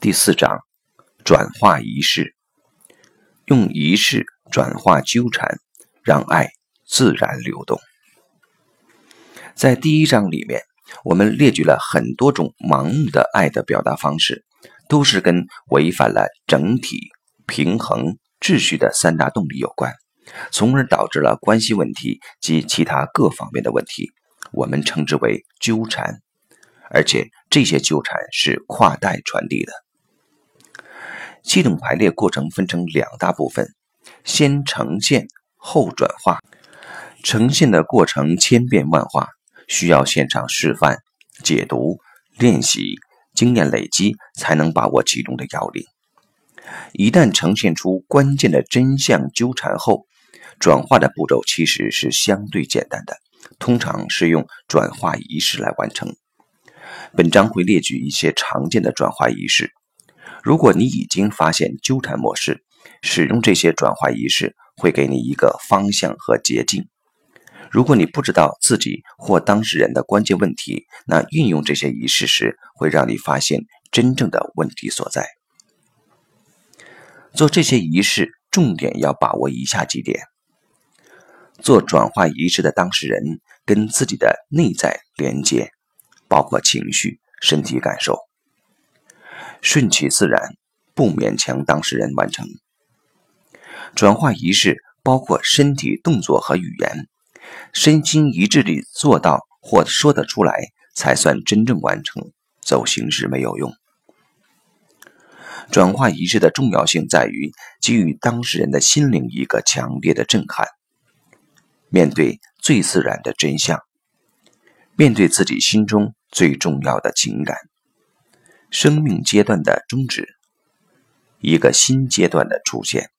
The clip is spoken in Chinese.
第四章，转化仪式，用仪式转化纠缠，让爱自然流动。在第一章里面，我们列举了很多种盲目的爱的表达方式，都是跟违反了整体、平衡、秩序的三大动力有关，从而导致了关系问题及其他各方面的问题，我们称之为纠缠，而且这些纠缠是跨代传递的。系统排列过程分成两大部分，先呈现后转化。呈现的过程千变万化，需要现场示范、解读、练习、经验累积，才能把握其中的要领。一旦呈现出关键的真相纠缠后，转化的步骤其实是相对简单的，通常是用转化仪式来完成。本章会列举一些常见的转化仪式。如果你已经发现纠缠模式，使用这些转化仪式会给你一个方向和捷径。如果你不知道自己或当事人的关键问题，那运用这些仪式时，会让你发现真正的问题所在。做这些仪式，重点要把握以下几点：做转化仪式的当事人跟自己的内在连接，包括情绪、身体感受。顺其自然，不勉强当事人完成。转化仪式包括身体动作和语言，身心一致地做到或说得出来，才算真正完成。走形式没有用。转化仪式的重要性在于给予当事人的心灵一个强烈的震撼。面对最自然的真相，面对自己心中最重要的情感。生命阶段的终止，一个新阶段的出现。